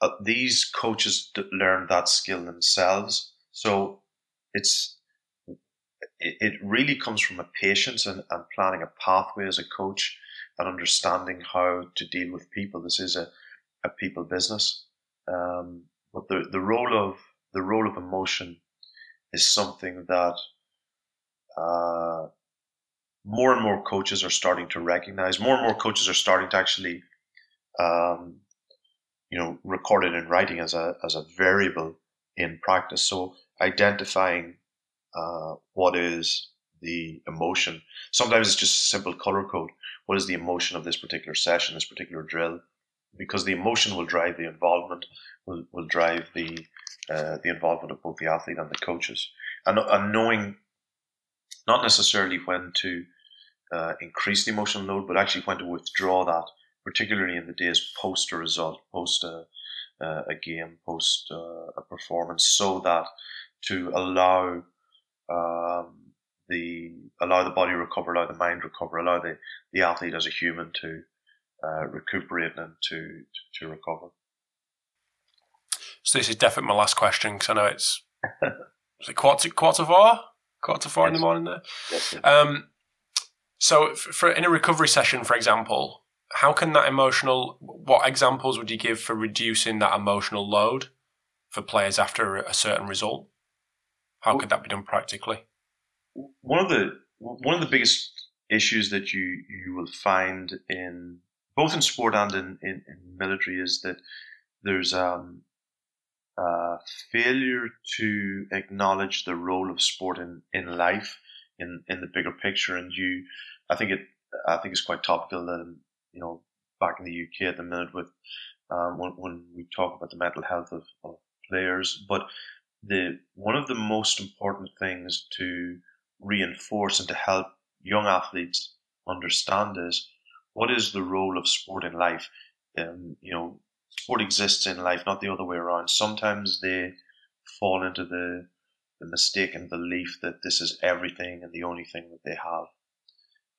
uh, these coaches learned that skill themselves. So it's it, it really comes from a patience and, and planning a pathway as a coach and understanding how to deal with people. This is a, a people business. Um, but the, the role of the role of emotion is something that uh, more and more coaches are starting to recognize. More and more coaches are starting to actually, um, you know, record it in writing as a as a variable in practice. So identifying uh, what is the emotion. Sometimes it's just simple color code. What is the emotion of this particular session, this particular drill? Because the emotion will drive the involvement will, will drive the uh, the involvement of both the athlete and the coaches. and, and knowing not necessarily when to uh, increase the emotional load, but actually when to withdraw that, particularly in the days post a result, post a, uh, a game, post uh, a performance, so that to allow um, the allow the body recover, allow the mind recover, allow the, the athlete as a human to uh, recuperate and to, to, to recover. So this is definitely my last question because I know it's is it quarter quarter four, quarter four yes. in the morning there. Yes, yes. Um, so for in a recovery session, for example, how can that emotional? What examples would you give for reducing that emotional load for players after a certain result? How could that be done practically? One of the one of the biggest issues that you you will find in both in sport and in, in, in military is that there's um, uh, failure to acknowledge the role of sport in, in life in, in the bigger picture. And you, I think it, I think it's quite topical that, you know, back in the UK at the minute with, um, when, when we talk about the mental health of, of players, but the, one of the most important things to reinforce and to help young athletes understand is what is the role of sport in life? Um, you know, sport exists in life, not the other way around. Sometimes they fall into the the mistaken belief that this is everything and the only thing that they have.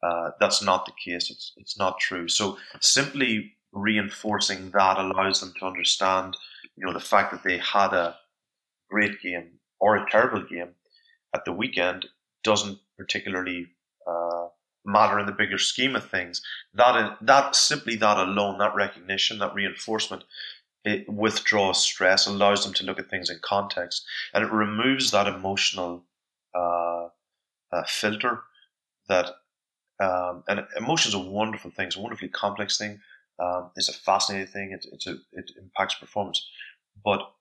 Uh, that's not the case. It's it's not true. So simply reinforcing that allows them to understand, you know, the fact that they had a great game or a terrible game at the weekend doesn't particularly uh, matter in the bigger scheme of things. That that simply that alone, that recognition, that reinforcement, it withdraws stress, allows them to look at things in context, and it removes that emotional uh, uh, filter. That um, and emotions are wonderful things, a wonderfully complex thing. Um, it's a fascinating thing. It, it's a, it impacts performance, but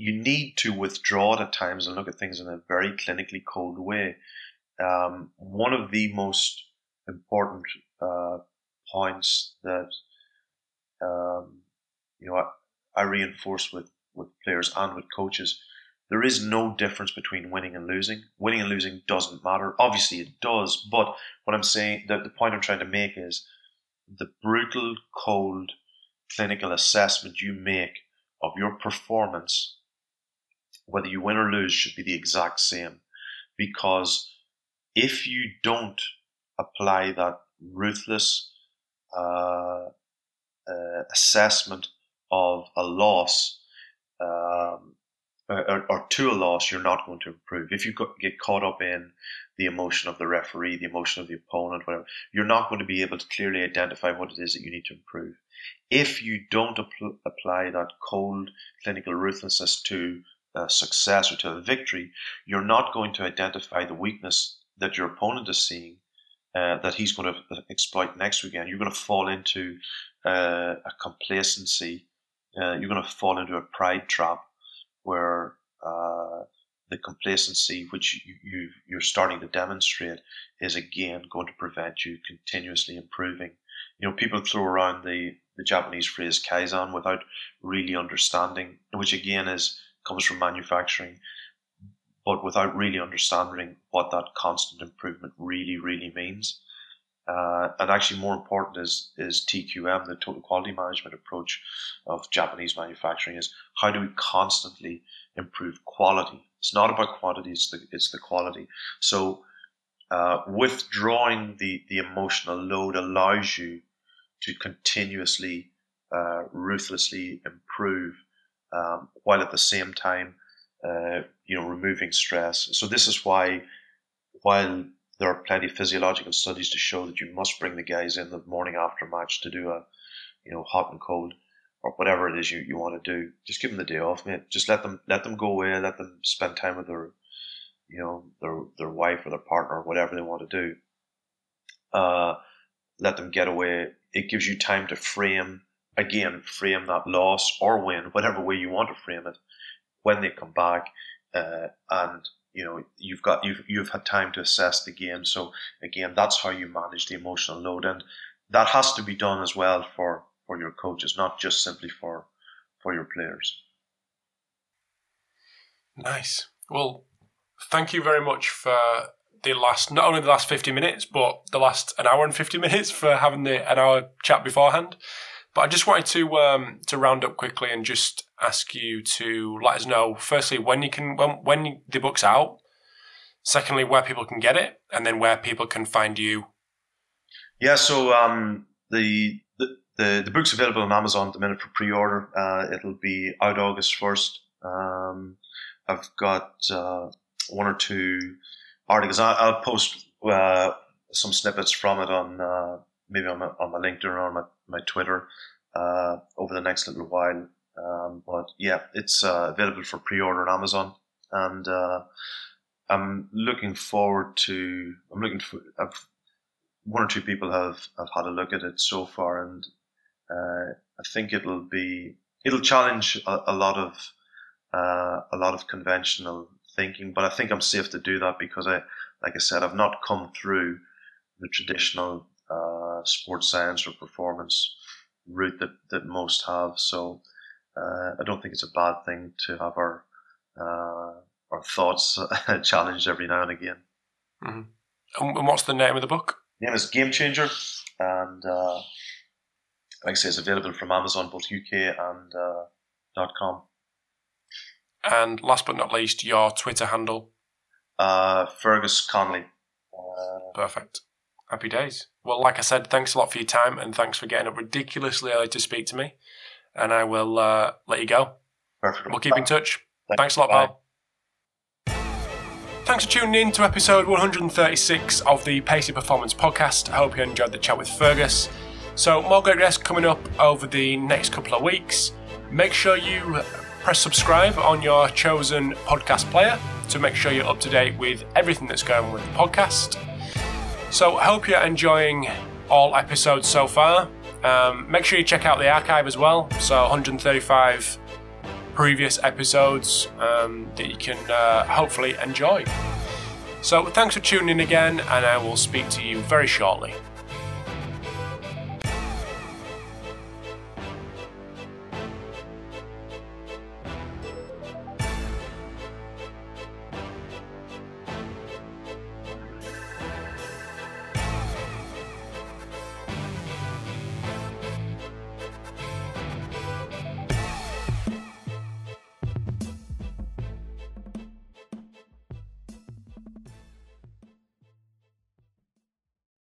you need to withdraw at times and look at things in a very clinically cold way um, one of the most important uh, points that um, you know I, I, reinforce with with players and with coaches. There is no difference between winning and losing. Winning and losing doesn't matter. Obviously, it does. But what I'm saying, the, the point I'm trying to make is the brutal, cold, clinical assessment you make of your performance, whether you win or lose, should be the exact same. Because if you don't apply that ruthless uh, uh, assessment of a loss um, or, or, to a loss, you're not going to improve. If you get caught up in the emotion of the referee, the emotion of the opponent, whatever, you're not going to be able to clearly identify what it is that you need to improve. If you don't apl- apply that cold clinical ruthlessness to a success or to a victory, you're not going to identify the weakness that your opponent is seeing uh, that he's going to exploit next weekend. You're going to fall into uh, a complacency. Uh, you're going to fall into a pride trap where uh, the complacency which you, you are starting to demonstrate is again going to prevent you continuously improving. You know, people throw around the the Japanese phrase kaizen without really understanding, which again is comes from manufacturing but without really understanding what that constant improvement really, really means. Uh, and actually, more important is is TQM, the total quality management approach of Japanese manufacturing, is how do we constantly improve quality? It's not about quantity; it's the it's the quality. So, uh, withdrawing the the emotional load allows you to continuously, uh, ruthlessly improve, um, while at the same time uh, you know, removing stress. So this is why, while there are plenty of physiological studies to show that you must bring the guys in the morning after match to do a, you know, hot and cold or whatever it is you, you want to do. Just give them the day off, mate. Just let them let them go away. Let them spend time with their, you know, their their wife or their partner or whatever they want to do. Uh, let them get away. It gives you time to frame again, frame that loss or win, whatever way you want to frame it when they come back, uh, and you know you've got you've you've had time to assess the game. So again, that's how you manage the emotional load, and that has to be done as well for for your coaches, not just simply for for your players. Nice. Well, thank you very much for the last, not only the last 50 minutes, but the last an hour and 50 (laughs) minutes for having the an hour chat beforehand. But I just wanted to um, to round up quickly and just ask you to let us know, firstly, when you can, when, when the book's out, secondly, where people can get it, and then where people can find you. Yeah, so um, the, the, the, book's available on Amazon at the minute for pre order. Uh, it'll be out August 1st. Um, I've got uh, one or two articles. I, will post uh, some snippets from it on uh, maybe on my, on my LinkedIn or on my, my Twitter uh, over the next little while. Um, but yeah, it's uh, available for pre-order on Amazon, and uh, I'm looking forward to. I'm looking for. I've, one or two people have have had a look at it so far, and uh, I think it'll be it'll challenge a, a lot of uh, a lot of conventional thinking. But I think I'm safe to do that because I, like I said, I've not come through the traditional uh, sports science or performance route that, that most have. So uh, I don't think it's a bad thing to have our uh, our thoughts (laughs) challenged every now and again. Mm-hmm. And what's the name of the book? The name is Game Changer, and uh, like I say, it's available from Amazon, both UK and uh, .com. And last but not least, your Twitter handle. Uh, Fergus Connolly. Uh, Perfect. Happy days. Well, like I said, thanks a lot for your time and thanks for getting up ridiculously early to speak to me. And I will uh, let you go. Perfect. We'll keep in touch. Thanks, thanks a lot, Bye. pal. Thanks for tuning in to episode 136 of the Pacey Performance Podcast. I hope you enjoyed the chat with Fergus. So, more great guests coming up over the next couple of weeks. Make sure you press subscribe on your chosen podcast player to make sure you're up to date with everything that's going on with the podcast. So, hope you're enjoying all episodes so far. Um, make sure you check out the archive as well. So, 135 previous episodes um, that you can uh, hopefully enjoy. So, thanks for tuning in again, and I will speak to you very shortly.